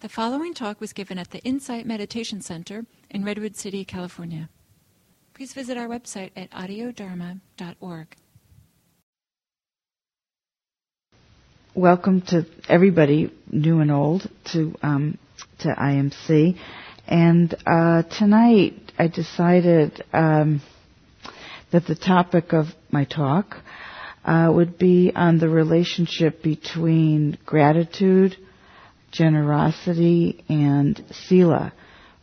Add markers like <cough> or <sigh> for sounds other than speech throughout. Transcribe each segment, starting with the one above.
The following talk was given at the Insight Meditation Center in Redwood City, California. Please visit our website at audiodharma.org. Welcome to everybody, new and old, to um, to IMC. And uh, tonight, I decided um, that the topic of my talk uh, would be on the relationship between gratitude generosity, and sila,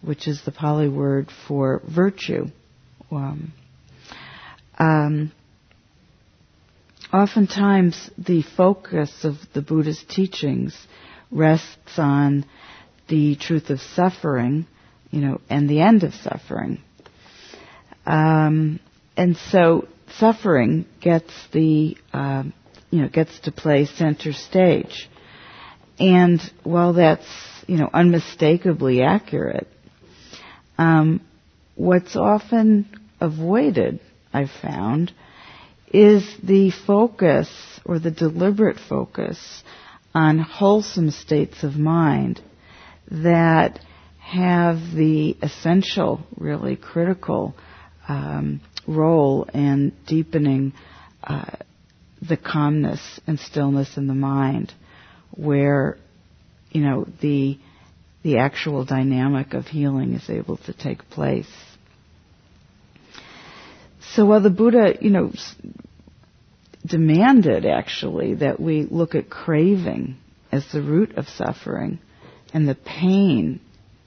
which is the Pali word for virtue. Um, um, oftentimes, the focus of the Buddha's teachings rests on the truth of suffering, you know, and the end of suffering. Um, and so, suffering gets the, uh, you know, gets to play center stage. And while that's, you know, unmistakably accurate, um, what's often avoided, I've found, is the focus or the deliberate focus on wholesome states of mind that have the essential, really critical um, role in deepening uh, the calmness and stillness in the mind where, you know, the, the actual dynamic of healing is able to take place. So while the Buddha, you know, demanded actually that we look at craving as the root of suffering and the pain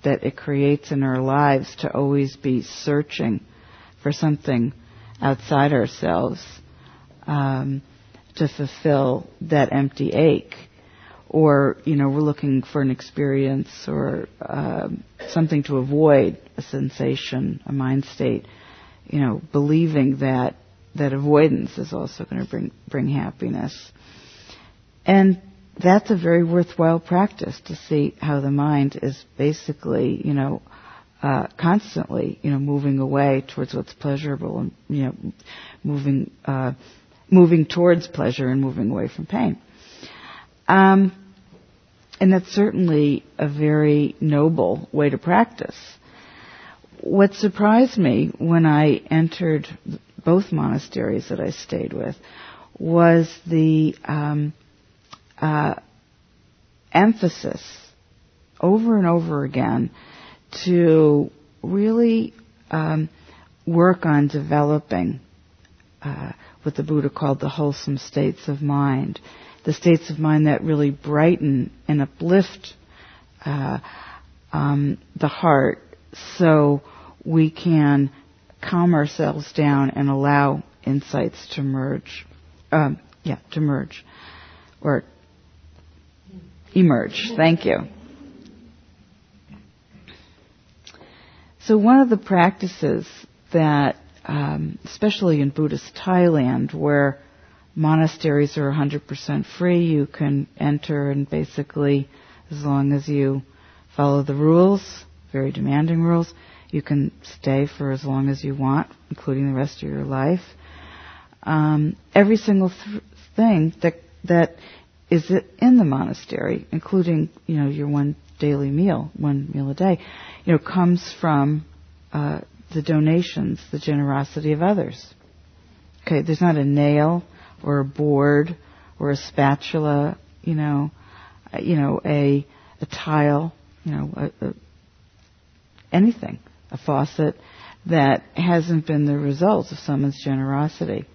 that it creates in our lives to always be searching for something outside ourselves um, to fulfill that empty ache or you know we're looking for an experience or um, something to avoid a sensation, a mind state, you know, believing that that avoidance is also going to bring bring happiness, and that's a very worthwhile practice to see how the mind is basically you know. Uh, constantly, you know, moving away towards what's pleasurable and, you know, moving, uh, moving towards pleasure and moving away from pain. Um, and that's certainly a very noble way to practice. What surprised me when I entered both monasteries that I stayed with was the um, uh, emphasis over and over again to really um, work on developing uh, what the Buddha called the wholesome states of mind the states of mind that really brighten and uplift uh, um, the heart so we can calm ourselves down and allow insights to merge. Um, yeah, to merge. Or emerge. Thank you. So one of the practices that, um, especially in Buddhist Thailand, where monasteries are 100% free. You can enter and basically, as long as you follow the rules, very demanding rules, you can stay for as long as you want, including the rest of your life. Um, every single th- thing that that is in the monastery, including you know your one daily meal, one meal a day, you know, comes from uh, the donations, the generosity of others. Okay, there's not a nail or a board or a spatula, you know, uh, you know, a, a tile, you know, a, a, anything, a faucet that hasn't been the result of someone's generosity.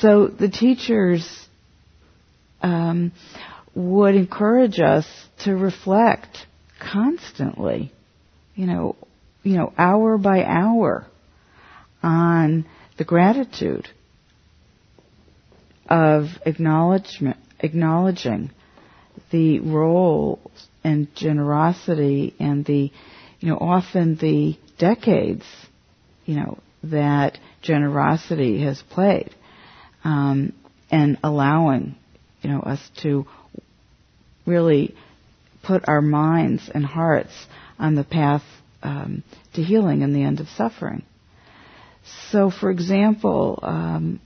So the teachers um, would encourage us to reflect constantly, you know, you know, hour by hour on the gratitude of acknowledgement, acknowledging the role and generosity and the, you know, often the decades, you know, that generosity has played, um, and allowing, you know, us to really put our minds and hearts on the path um, to healing and the end of suffering. So, for example, um,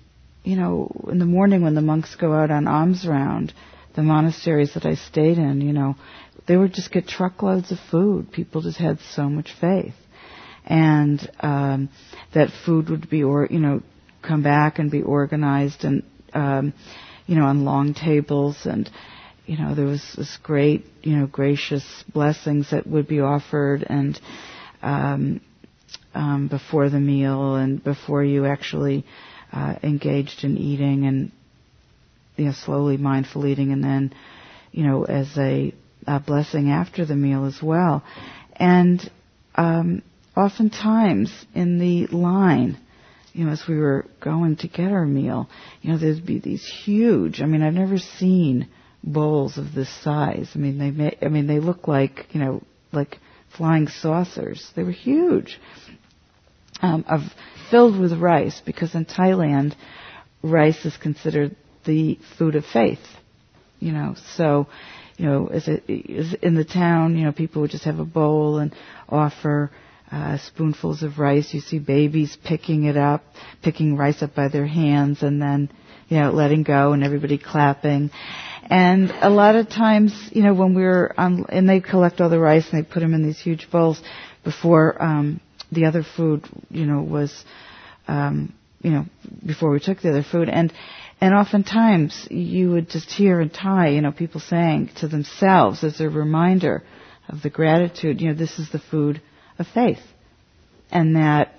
you know, in the morning when the monks go out on alms round, the monasteries that I stayed in, you know, they would just get truckloads of food. People just had so much faith, and um, that food would be, or you know, come back and be organized and um, you know on long tables and you know there was this great you know gracious blessings that would be offered and um, um, before the meal and before you actually uh, engaged in eating and you know slowly mindful eating and then you know as a, a blessing after the meal as well. And um, oftentimes in the line you know as we were going to get our meal you know there'd be these huge i mean i've never seen bowls of this size. I mean they may, i mean they look like you know like flying saucers. They were huge um, of filled with rice because in Thailand, rice is considered the food of faith. You know, so you know, as, it, in the town, you know, people would just have a bowl and offer uh, spoonfuls of rice. You see babies picking it up, picking rice up by their hands, and then you know, letting go, and everybody clapping. And a lot of times, you know, when we were on, and they collect all the rice and they put them in these huge bowls before um, the other food, you know, was, um, you know, before we took the other food. And, and oftentimes you would just hear in Thai, you know, people saying to themselves as a reminder of the gratitude, you know, this is the food of faith. And that,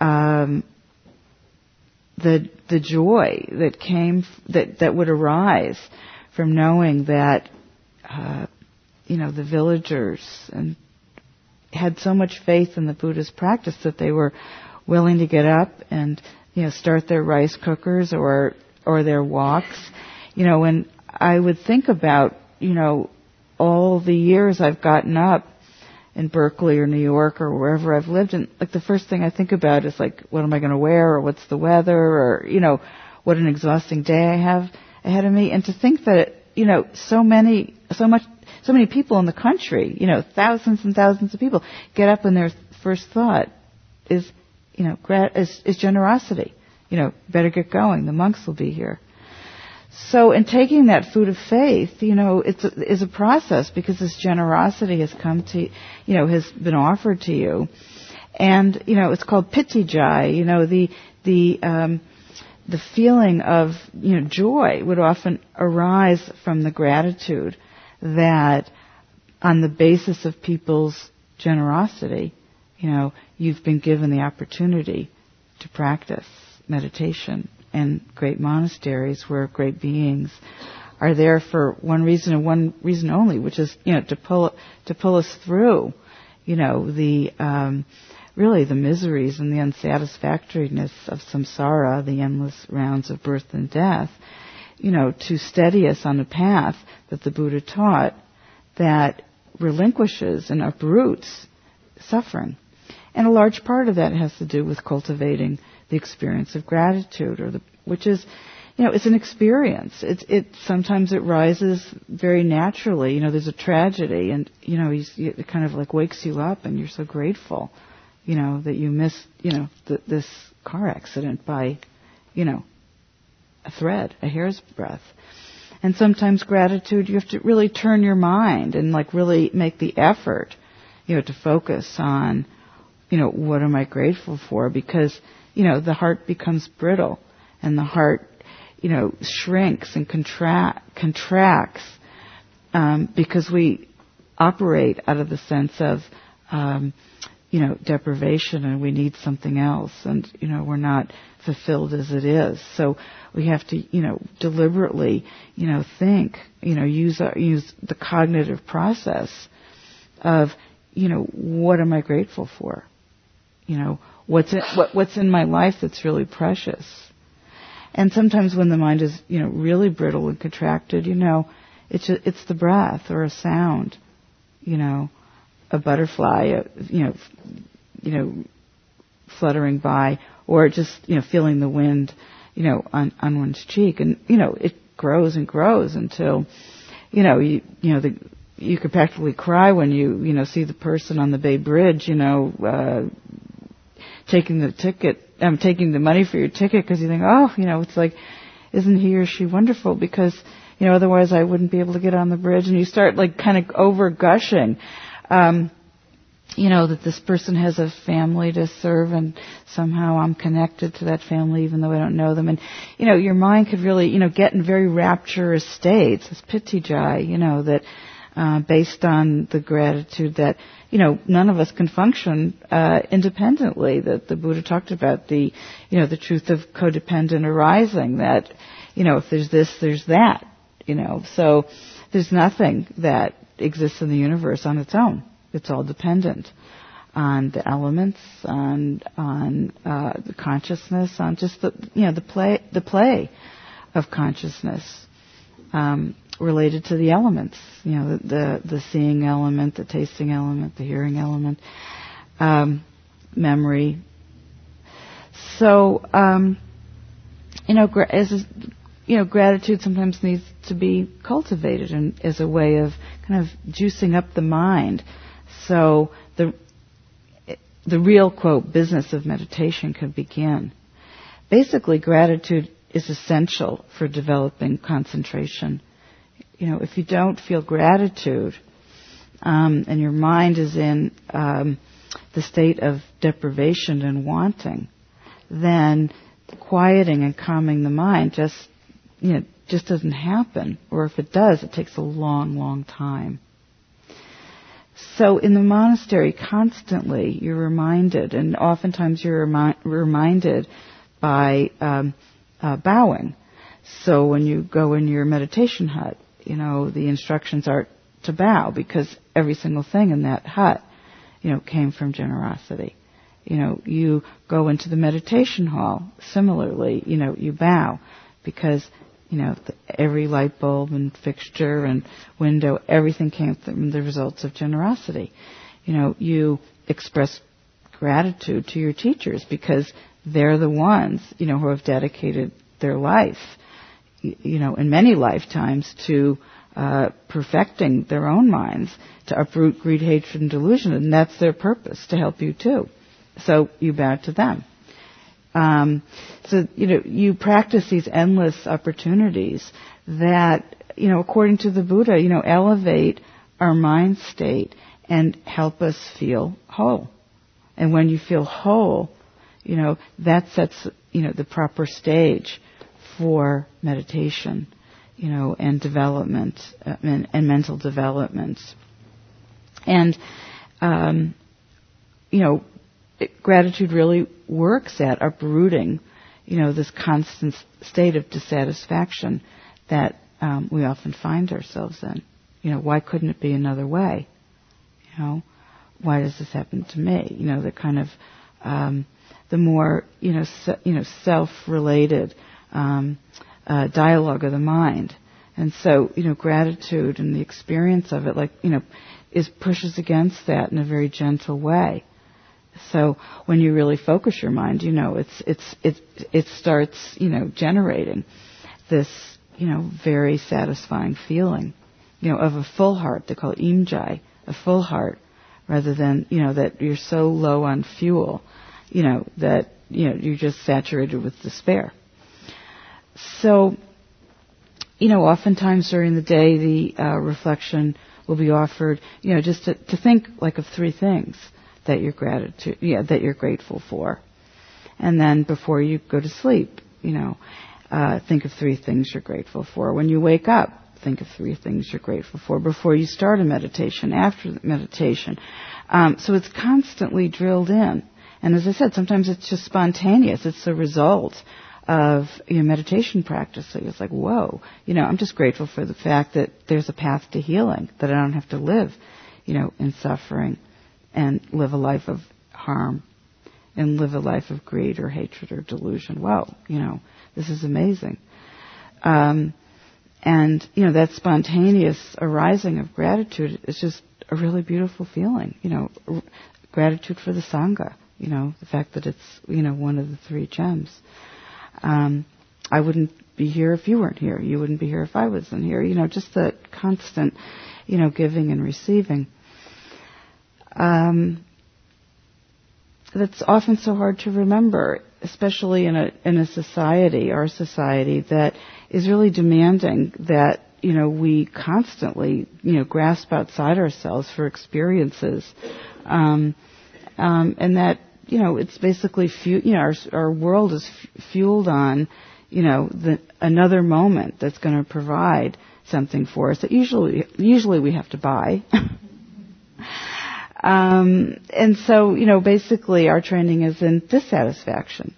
um, the, the joy that came, that, that would arise from knowing that, uh, you know, the villagers and had so much faith in the Buddhist practice that they were willing to get up and you know start their rice cookers or or their woks. You know, when I would think about you know all the years I've gotten up in Berkeley or New York or wherever I've lived, and like the first thing I think about is like what am I going to wear or what's the weather or you know what an exhausting day I have ahead of me, and to think that you know so many so much so many people in the country, you know, thousands and thousands of people get up and their first thought is, you know, is, is generosity. You know, better get going. The monks will be here. So in taking that food of faith, you know, it's a, is a process because this generosity has come to, you know, has been offered to you. And, you know, it's called pitijai, you know, the, the, um, the feeling of, you know, joy would often arise from the gratitude that on the basis of people's generosity, you know, you've been given the opportunity to practice meditation in great monasteries where great beings are there for one reason and one reason only, which is, you know, to pull, to pull us through, you know, the, um, really the miseries and the unsatisfactoriness of samsara, the endless rounds of birth and death, you know, to steady us on the path that the Buddha taught that relinquishes and uproots suffering. And a large part of that has to do with cultivating the experience of gratitude, or the, which is, you know, it's an experience. It's, it sometimes it rises very naturally. You know, there's a tragedy, and you know, it kind of like wakes you up, and you're so grateful, you know, that you missed, you know, the, this car accident by, you know, a thread, a hair's breadth. And sometimes gratitude, you have to really turn your mind and like really make the effort, you know, to focus on, you know, what am I grateful for? Because, you know, the heart becomes brittle and the heart, you know, shrinks and contract, contracts, um, because we operate out of the sense of, um, you know, deprivation and we need something else and, you know, we're not fulfilled as it is. So we have to, you know, deliberately, you know, think, you know, use, our, use the cognitive process of, you know, what am I grateful for? You know, what's in, what, what's in my life that's really precious? And sometimes when the mind is, you know, really brittle and contracted, you know, it's, it's the breath or a sound, you know, a butterfly, a, you know, you know, fluttering by, or just you know feeling the wind, you know, on on one's cheek, and you know it grows and grows until, you know, you you know the you could practically cry when you you know see the person on the Bay Bridge, you know, uh, taking the ticket, um, taking the money for your ticket because you think, oh, you know, it's like, isn't he or she wonderful? Because You know, otherwise I wouldn't be able to get on the bridge. And you start like kind of over gushing. Um, you know, that this person has a family to serve and somehow I'm connected to that family even though I don't know them. And, you know, your mind could really, you know, get in very rapturous states, this piti jai, you know, that, uh, based on the gratitude that, you know, none of us can function, uh, independently, that the Buddha talked about the, you know, the truth of codependent arising, that, you know, if there's this, there's that, you know, so there's nothing that exists in the universe on its own it's all dependent on the elements, on on uh, the consciousness, on just the you know the play the play of consciousness um, related to the elements. You know the, the, the seeing element, the tasting element, the hearing element, um, memory. So um, you know as you know gratitude sometimes needs to be cultivated and as a way of kind of juicing up the mind so the the real quote business of meditation can begin. Basically, gratitude is essential for developing concentration. You know, if you don't feel gratitude um, and your mind is in um, the state of deprivation and wanting, then quieting and calming the mind just you know just doesn't happen. Or if it does, it takes a long, long time. So in the monastery, constantly you're reminded, and oftentimes you're remi- reminded by um, uh, bowing. So when you go in your meditation hut, you know the instructions are to bow because every single thing in that hut, you know, came from generosity. You know, you go into the meditation hall. Similarly, you know, you bow because you know, every light bulb and fixture and window, everything came from the results of generosity. You know, you express gratitude to your teachers because they're the ones, you know, who have dedicated their life, you know, in many lifetimes to uh, perfecting their own minds to uproot greed, hatred, and delusion, and that's their purpose to help you too. So you bow to them. Um, so you know you practice these endless opportunities that you know according to the Buddha you know elevate our mind state and help us feel whole. And when you feel whole, you know that sets you know the proper stage for meditation, you know, and development uh, and, and, mental development. And um, you know, gratitude really works at uprooting, you know, this constant state of dissatisfaction that um, we often find ourselves in. You know, why couldn't it be another way? You know, why does this happen to me? You know, the kind of um, the more you know, se- you know, self-related um, uh, dialogue of the mind, and so you know, gratitude and the experience of it, like you know, is pushes against that in a very gentle way. So when you really focus your mind, you know, it's, it's, it, it starts, you know, generating this, you know, very satisfying feeling, you know, of a full heart. They call it imjai, a full heart, rather than, you know, that you're so low on fuel, you know, that, you know, you're just saturated with despair. So, you know, oftentimes during the day, the uh, reflection will be offered, you know, just to, to think like of three things that you're gratitude, yeah, that you're grateful for. And then before you go to sleep, you know, uh, think of three things you're grateful for. When you wake up, think of three things you're grateful for. Before you start a meditation, after the meditation. Um, so it's constantly drilled in. And as I said, sometimes it's just spontaneous. It's the result of you know, meditation practice. So it's like, whoa, you know, I'm just grateful for the fact that there's a path to healing, that I don't have to live, you know, in suffering and live a life of harm and live a life of greed or hatred or delusion. Wow, you know, this is amazing. Um, and, you know, that spontaneous arising of gratitude is just a really beautiful feeling. You know, r- gratitude for the Sangha, you know, the fact that it's, you know, one of the three gems. Um, I wouldn't be here if you weren't here. You wouldn't be here if I wasn't here. You know, just the constant, you know, giving and receiving um, that's often so hard to remember, especially in a in a society, our society that is really demanding that you know, we constantly, you know, grasp outside ourselves for experiences. Um, um, and that, you know, it's basically, fu- you know, our, our world is f- fueled on, you know, the, another moment that's going to provide something for us that usually, usually we have to buy. <laughs> um, and so, you know, basically our training is in dissatisfaction.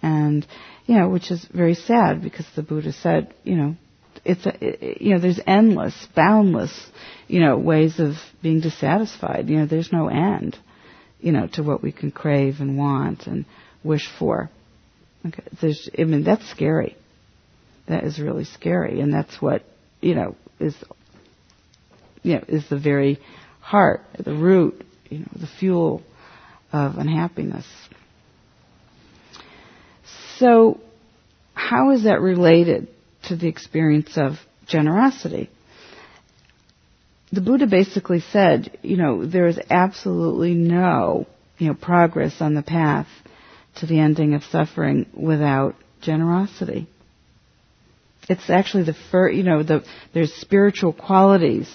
And, you know, which is very sad because the Buddha said, you know, it's a, it, you know, there's endless, boundless, you know, ways of being dissatisfied. You know, there's no end, you know, to what we can crave and want and wish for. Okay, there's, I mean, that's scary. That is really scary, and that's what you know is, you know, is the very heart, the root, you know, the fuel of unhappiness. So, how is that related to the experience of generosity? The Buddha basically said, you know, there is absolutely no, you know, progress on the path to the ending of suffering without generosity. It's actually the first, you know, the, there's spiritual qualities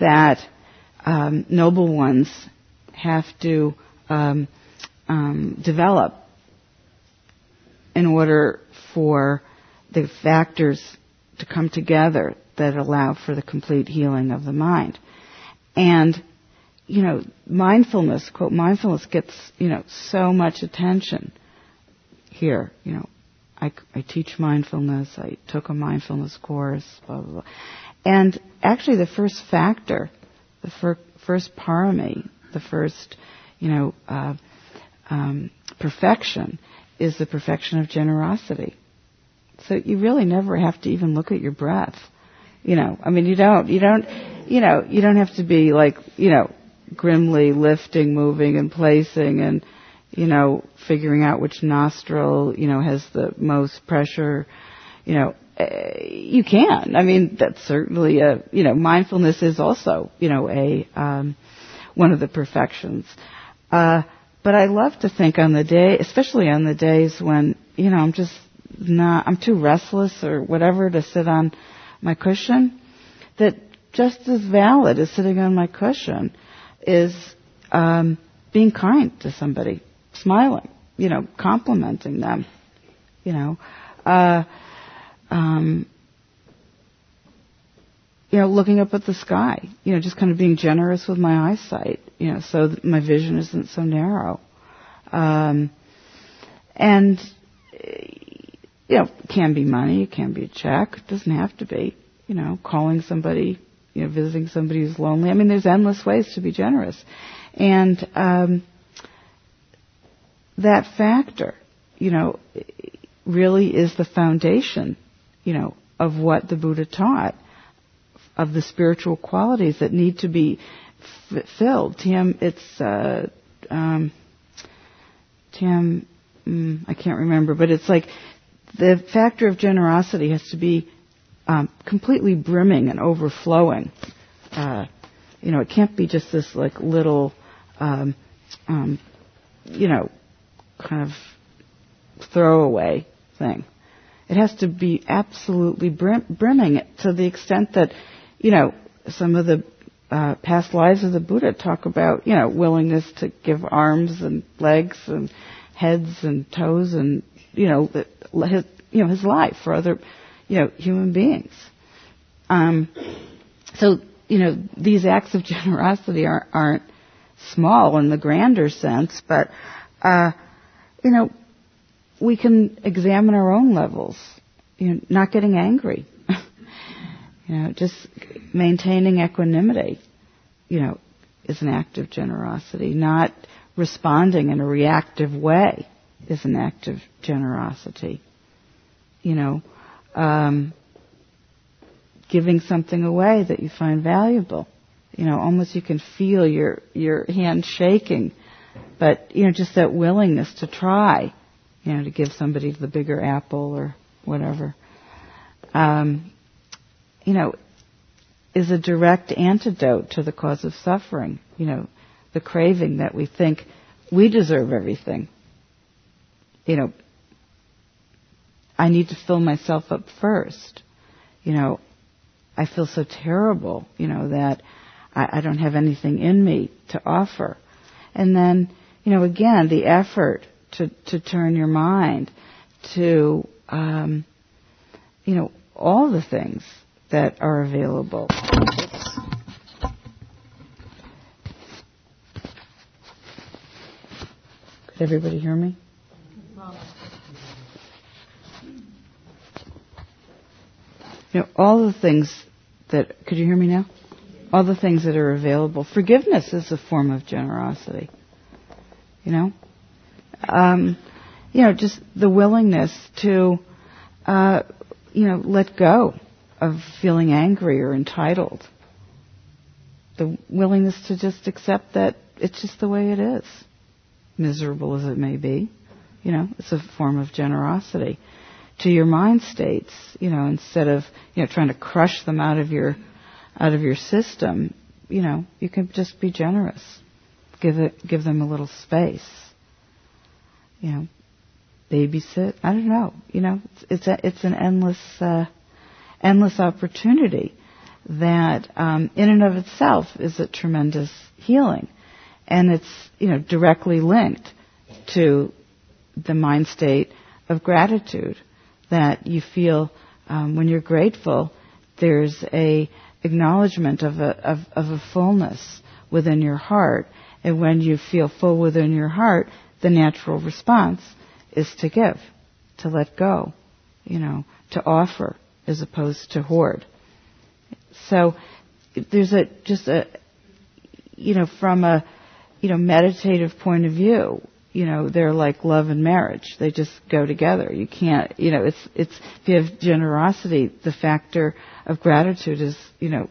that um, noble ones have to um, um, develop in order for the factors to come together that allow for the complete healing of the mind. And, you know, mindfulness, quote, mindfulness gets, you know, so much attention here. You know, I, I teach mindfulness, I took a mindfulness course, blah, blah, blah. And actually the first factor, the fir- first parami, the first, you know, uh, um, perfection is the perfection of generosity. So you really never have to even look at your breath. You know, I mean, you don't, you don't, you know, you don't have to be like, you know, grimly lifting, moving, and placing, and you know, figuring out which nostril, you know, has the most pressure. You know, you can. I mean, that's certainly a, you know, mindfulness is also, you know, a um, one of the perfections. Uh, but I love to think on the day, especially on the days when, you know, I'm just not, I'm too restless or whatever to sit on my cushion, that just as valid as sitting on my cushion is um, being kind to somebody, smiling, you know, complimenting them, you know. Uh, um, you know, looking up at the sky, you know, just kind of being generous with my eyesight, you know, so that my vision isn't so narrow. Um, and, you know, can be money, it can be a check, it doesn't have to be, you know, calling somebody, you know, visiting somebody who's lonely. I mean, there's endless ways to be generous. And, um, that factor, you know, really is the foundation, you know, of what the Buddha taught of the spiritual qualities that need to be f- filled. Tim, it's uh, um, Tim. Mm, I can't remember, but it's like the factor of generosity has to be um, completely brimming and overflowing. Uh, you know, it can't be just this like little, um, um, you know, kind of throwaway thing. It has to be absolutely brim- brimming to the extent that you know, some of the uh, past lives of the Buddha talk about, you know, willingness to give arms and legs and heads and toes and, you know, his, you know, his life for other, you know, human beings. Um, so, you know, these acts of <laughs> generosity are, aren't small in the grander sense, but, uh, you know, we can examine our own levels. You know, not getting angry, <laughs> you know, just maintaining equanimity, you know, is an act of generosity. Not responding in a reactive way is an act of generosity. You know, um, giving something away that you find valuable. You know, almost you can feel your your hand shaking, but you know, just that willingness to try. You know, to give somebody the bigger apple or whatever. Um, you know, is a direct antidote to the cause of suffering. You know, the craving that we think we deserve everything. You know, I need to fill myself up first. You know, I feel so terrible, you know, that I, I don't have anything in me to offer. And then, you know, again, the effort to, to turn your mind to, um, you know, all the things that are available. Could everybody hear me? You know, all the things that, could you hear me now? All the things that are available. Forgiveness is a form of generosity. You know? Um, you know, just the willingness to, uh, you know, let go of feeling angry or entitled. The willingness to just accept that it's just the way it is, miserable as it may be. You know, it's a form of generosity to your mind states. You know, instead of you know trying to crush them out of your out of your system, you know, you can just be generous. Give it, give them a little space. You know, babysit. I don't know. You know, it's it's, a, it's an endless uh, endless opportunity that, um, in and of itself, is a tremendous healing, and it's you know directly linked to the mind state of gratitude that you feel um, when you're grateful. There's a acknowledgement of a of, of a fullness within your heart, and when you feel full within your heart, the natural response is to give, to let go, you know, to offer as opposed to hoard. So there's a just a you know from a you know meditative point of view, you know they're like love and marriage. They just go together. You can't you know it's it's if you have generosity, the factor of gratitude is you know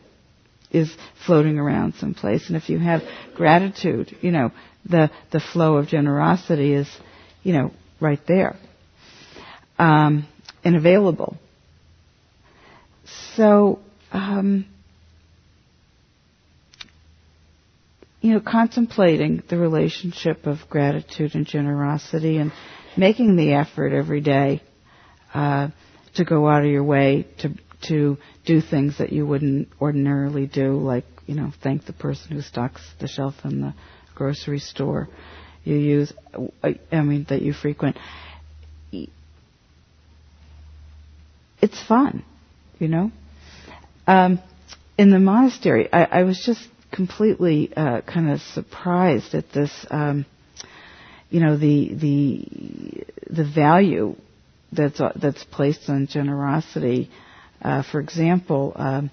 is floating around someplace, and if you have gratitude, you know the the flow of generosity is you know right there um, and available. So, um, you know, contemplating the relationship of gratitude and generosity and making the effort every day uh, to go out of your way to to do things that you wouldn't ordinarily do, like you know, thank the person who stocks the shelf in the grocery store you use, I mean, that you frequent. It's fun, you know. Um, in the monastery, I, I was just completely uh, kind of surprised at this. Um, you know the the the value that's that's placed on generosity. Uh, for example, um,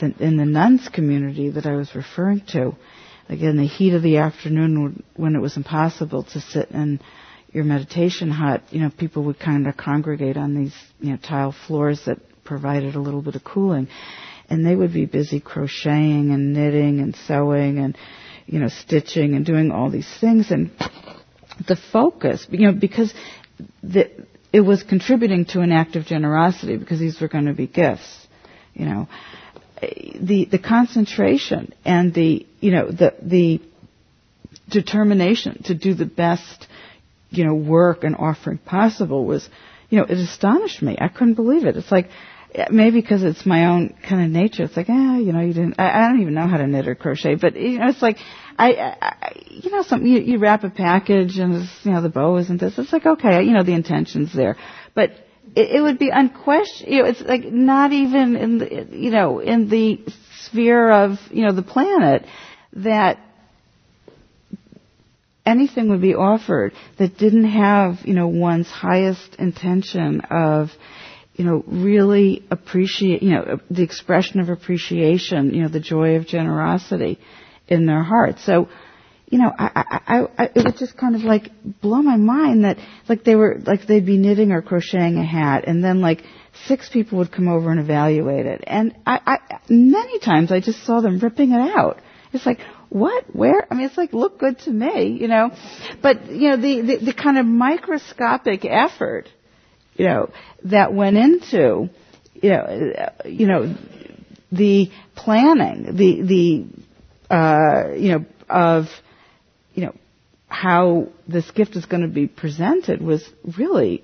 the, in the nuns community that I was referring to, like in the heat of the afternoon when it was impossible to sit in your meditation hut, you know, people would kind of congregate on these, you know, tile floors that provided a little bit of cooling. And they would be busy crocheting and knitting and sewing and, you know, stitching and doing all these things. And the focus, you know, because the, it was contributing to an act of generosity because these were going to be gifts, you know the the concentration and the you know the the determination to do the best you know work and offering possible was you know it astonished me. I couldn't believe it. It's like maybe because it's my own kind of nature. It's like ah you know you didn't. I, I don't even know how to knit or crochet, but you know it's like I, I you know something you, you wrap a package and it's, you know the bow isn't this. It's like okay you know the intention's there, but it, it would be unquestioned. You know, it's like not even in the, you know, in the sphere of, you know, the planet that anything would be offered that didn't have, you know, one's highest intention of, you know, really appreciate, you know, the expression of appreciation, you know, the joy of generosity in their heart. So, you know, I, I, I, it would just kind of like blow my mind that like they were like they'd be knitting or crocheting a hat, and then like six people would come over and evaluate it, and I, I many times I just saw them ripping it out. It's like what, where? I mean, it's like look good to me, you know, but you know the the, the kind of microscopic effort, you know, that went into, you know, you know, the planning, the the uh, you know of you know, how this gift is going to be presented was really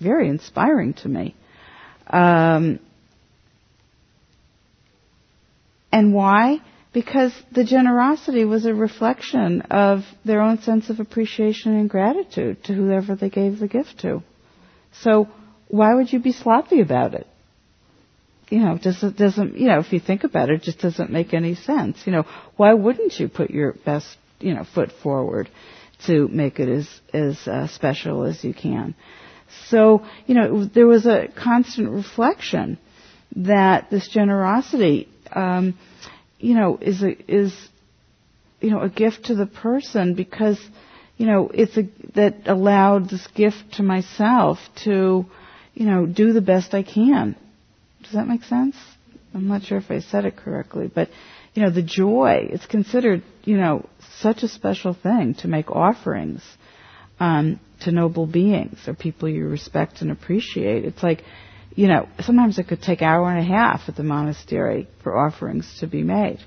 very inspiring to me. Um, and why? Because the generosity was a reflection of their own sense of appreciation and gratitude to whoever they gave the gift to. So why would you be sloppy about it? You know, doesn't doesn't you know if you think about it, it just doesn't make any sense. You know, why wouldn't you put your best you know foot forward to make it as as uh, special as you can? So you know, there was a constant reflection that this generosity, um, you know, is a is you know a gift to the person because you know it's a that allowed this gift to myself to you know, do the best I can. Does that make sense? I'm not sure if I said it correctly, but you know, the joy, it's considered, you know, such a special thing to make offerings um, to noble beings or people you respect and appreciate. It's like, you know, sometimes it could take hour and a half at the monastery for offerings to be made.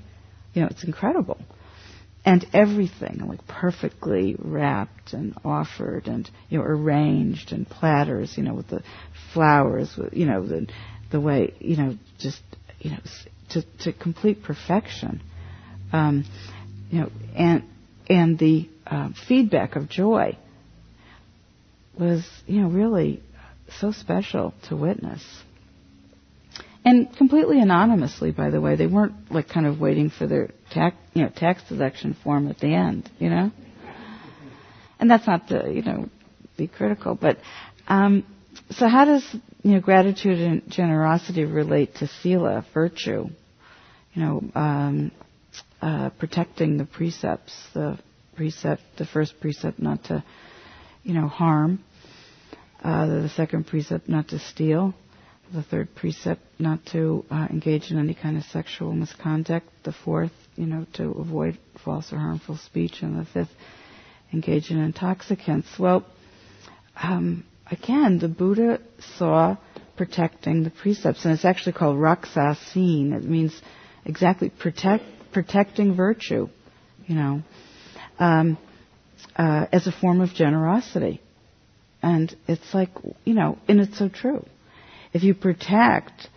You know, it's incredible and everything like perfectly wrapped and offered and you know arranged and platters you know with the flowers with you know the the way you know just you know to to complete perfection um, you know and and the uh, feedback of joy was you know really so special to witness and completely anonymously, by the way. They weren't like kind of waiting for their tax, you know, tax deduction form at the end, you know. And that's not to, you know, be critical, but um, so how does you know gratitude and generosity relate to sila, virtue? You know, um, uh, protecting the precepts, the precept, the first precept not to, you know, harm. Uh, the second precept not to steal the third precept, not to uh, engage in any kind of sexual misconduct. The fourth, you know, to avoid false or harmful speech. And the fifth, engage in intoxicants. Well, um, again, the Buddha saw protecting the precepts, and it's actually called raksasin. It means exactly protect, protecting virtue, you know, um, uh, as a form of generosity. And it's like, you know, and it's so true if you protect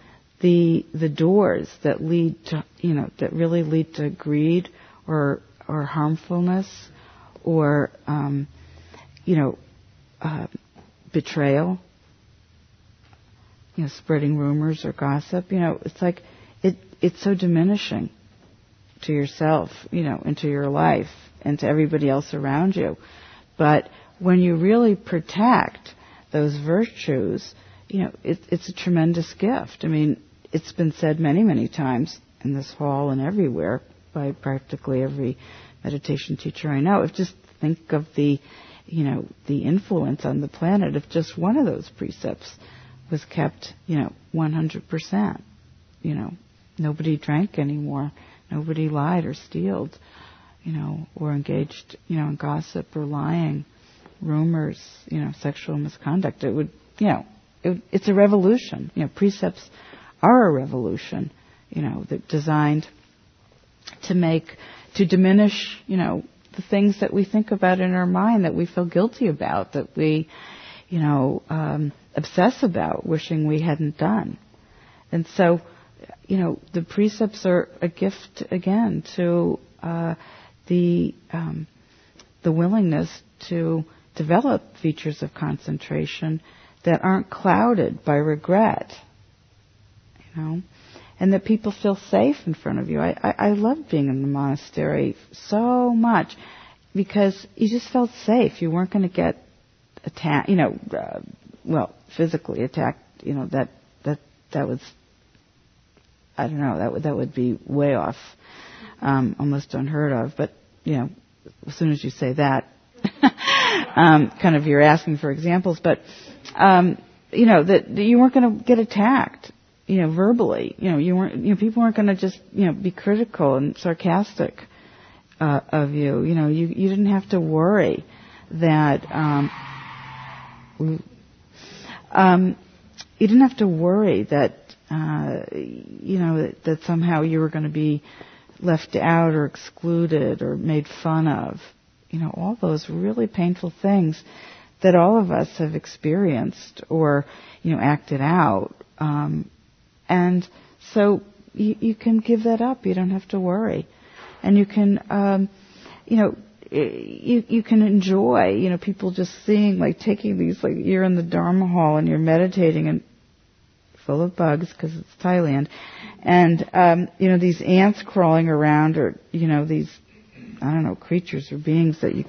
the the doors that lead to you know that really lead to greed or or harmfulness or um, you know uh, betrayal you know spreading rumors or gossip you know it's like it it's so diminishing to yourself you know and to your life and to everybody else around you. But when you really protect those virtues you know, it, it's a tremendous gift. I mean, it's been said many, many times in this hall and everywhere by practically every meditation teacher I know. If just think of the, you know, the influence on the planet if just one of those precepts was kept, you know, 100%. You know, nobody drank anymore, nobody lied or stealed, you know, or engaged, you know, in gossip or lying, rumors, you know, sexual misconduct. It would, you know, it, it's a revolution. You know, precepts are a revolution. You know, designed to make, to diminish, you know, the things that we think about in our mind that we feel guilty about, that we, you know, um, obsess about, wishing we hadn't done. And so, you know, the precepts are a gift again to uh, the um, the willingness to develop features of concentration that aren't clouded by regret. You know? And that people feel safe in front of you. I, I, I loved being in the monastery so much because you just felt safe. You weren't going to get attacked, you know, uh, well, physically attacked, you know, that, that, that was, I don't know, that would, that would be way off, um, almost unheard of. But, you know, as soon as you say that, <laughs> um, kind of you're asking for examples, but um, you know that, you weren't going to get attacked, you know, verbally. You know, you weren't, you know, people weren't going to just you know be critical and sarcastic uh, of you. You know, you you didn't have to worry that. Um, um, you didn't have to worry that uh, you know that, that somehow you were going to be left out or excluded or made fun of you know, all those really painful things that all of us have experienced or, you know, acted out. Um, and so, you, you can give that up. You don't have to worry, and you can, um, you know, you you can enjoy. You know, people just seeing like taking these like you're in the Dharma hall and you're meditating and full of bugs because it's Thailand, and um, you know these ants crawling around or you know these I don't know creatures or beings that you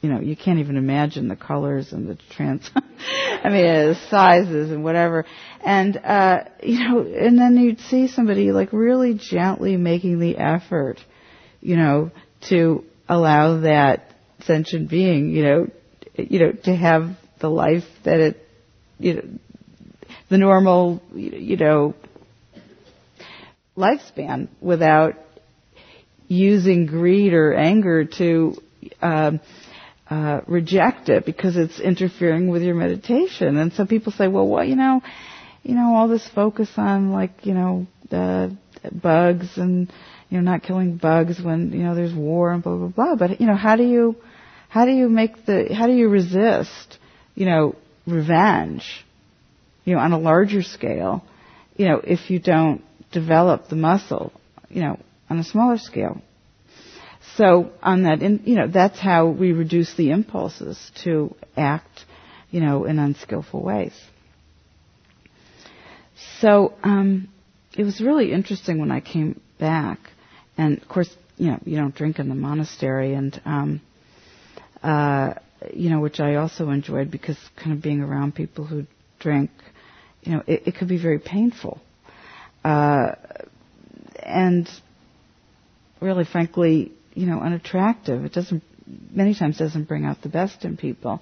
you know you can't even imagine the colors and the trans <laughs> I mean the sizes and whatever. And uh you know and then you'd see somebody like really gently making the effort you know to allow that sentient being you know you know to have the life that it you know the normal, you know, lifespan without using greed or anger to um, uh, reject it because it's interfering with your meditation. And so people say, well, well, you know, you know, all this focus on like, you know, the bugs and you know not killing bugs when you know there's war and blah blah blah. But you know, how do you how do you make the how do you resist you know revenge? you know, on a larger scale, you know, if you don't develop the muscle, you know, on a smaller scale. So on that, in, you know, that's how we reduce the impulses to act, you know, in unskillful ways. So um, it was really interesting when I came back, and of course, you know, you don't drink in the monastery, and um, uh, you know, which I also enjoyed because kind of being around people who drink you know, it, it could be very painful. Uh, and really, frankly, you know, unattractive. It doesn't, many times doesn't bring out the best in people.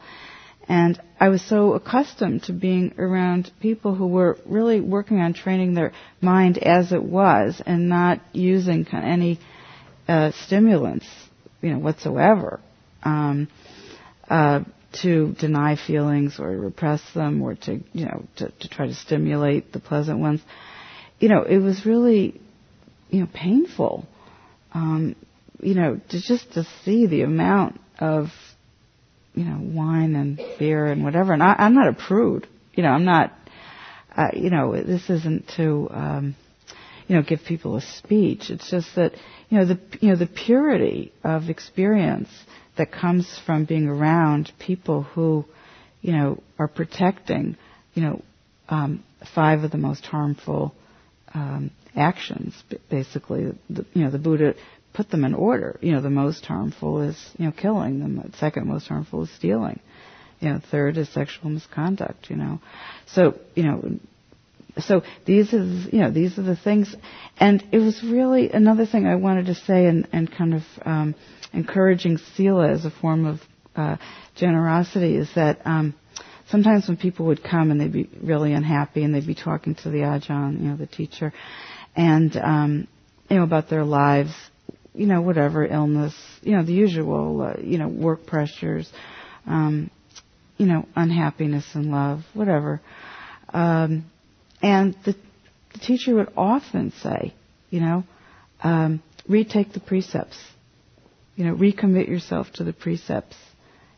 And I was so accustomed to being around people who were really working on training their mind as it was and not using any uh, stimulants, you know, whatsoever. Um, uh, to deny feelings or repress them or to, you know, to, to try to stimulate the pleasant ones. You know, it was really, you know, painful. Um, you know, to just to see the amount of, you know, wine and beer and whatever. And I, I'm not a prude. You know, I'm not, uh, you know, this isn't to, um, you know, give people a speech. It's just that, you know, the, you know, the purity of experience that comes from being around people who, you know, are protecting, you know, um, five of the most harmful um, actions. Basically, the, you know, the Buddha put them in order. You know, the most harmful is, you know, killing. The second most harmful is stealing. You know, third is sexual misconduct. You know, so you know, so these are you know these are the things, and it was really another thing I wanted to say and and kind of um, encouraging sila as a form of uh, generosity is that um, sometimes when people would come and they'd be really unhappy and they'd be talking to the ajahn, you know, the teacher, and um, you know about their lives, you know, whatever illness, you know, the usual, uh, you know, work pressures, um, you know, unhappiness and love, whatever. Um, and the, the teacher would often say, you know, um, retake the precepts you know, recommit yourself to the precepts.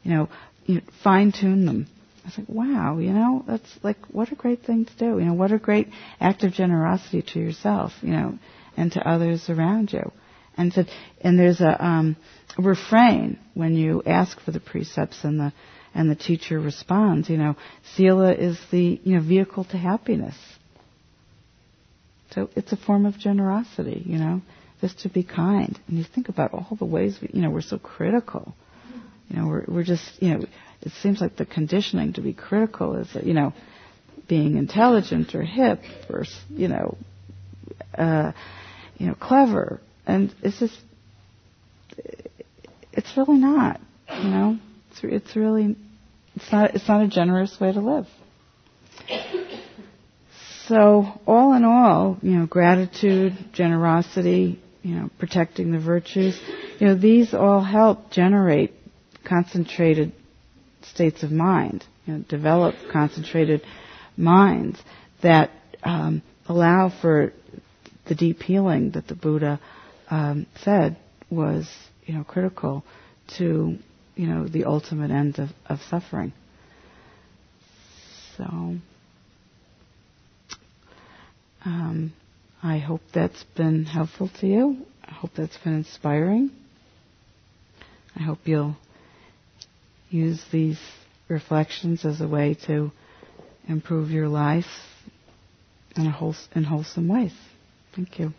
You know, you know, fine tune them. I was like, wow, you know, that's like what a great thing to do. You know, what a great act of generosity to yourself, you know, and to others around you. And said, and there's a, um, refrain when you ask for the precepts and the and the teacher responds. You know, sila is the you know vehicle to happiness. So it's a form of generosity. You know, just to be kind. And you think about all the ways we, you know, we're so critical. You know, we're we're just, you know, it seems like the conditioning to be critical is, you know, being intelligent or hip or, you know, uh, you know, clever. And it's just, it's really not. You know, it's it's really, it's not it's not a generous way to live. So all in all, you know, gratitude, generosity, you know, protecting the virtues. You know, these all help generate concentrated states of mind, you know, develop concentrated minds that um, allow for the deep healing that the Buddha um, said was, you know, critical to, you know, the ultimate end of, of suffering. So, um, I hope that's been helpful to you. I hope that's been inspiring. I hope you'll use these reflections as a way to improve your life in, a whole, in wholesome ways. Thank you.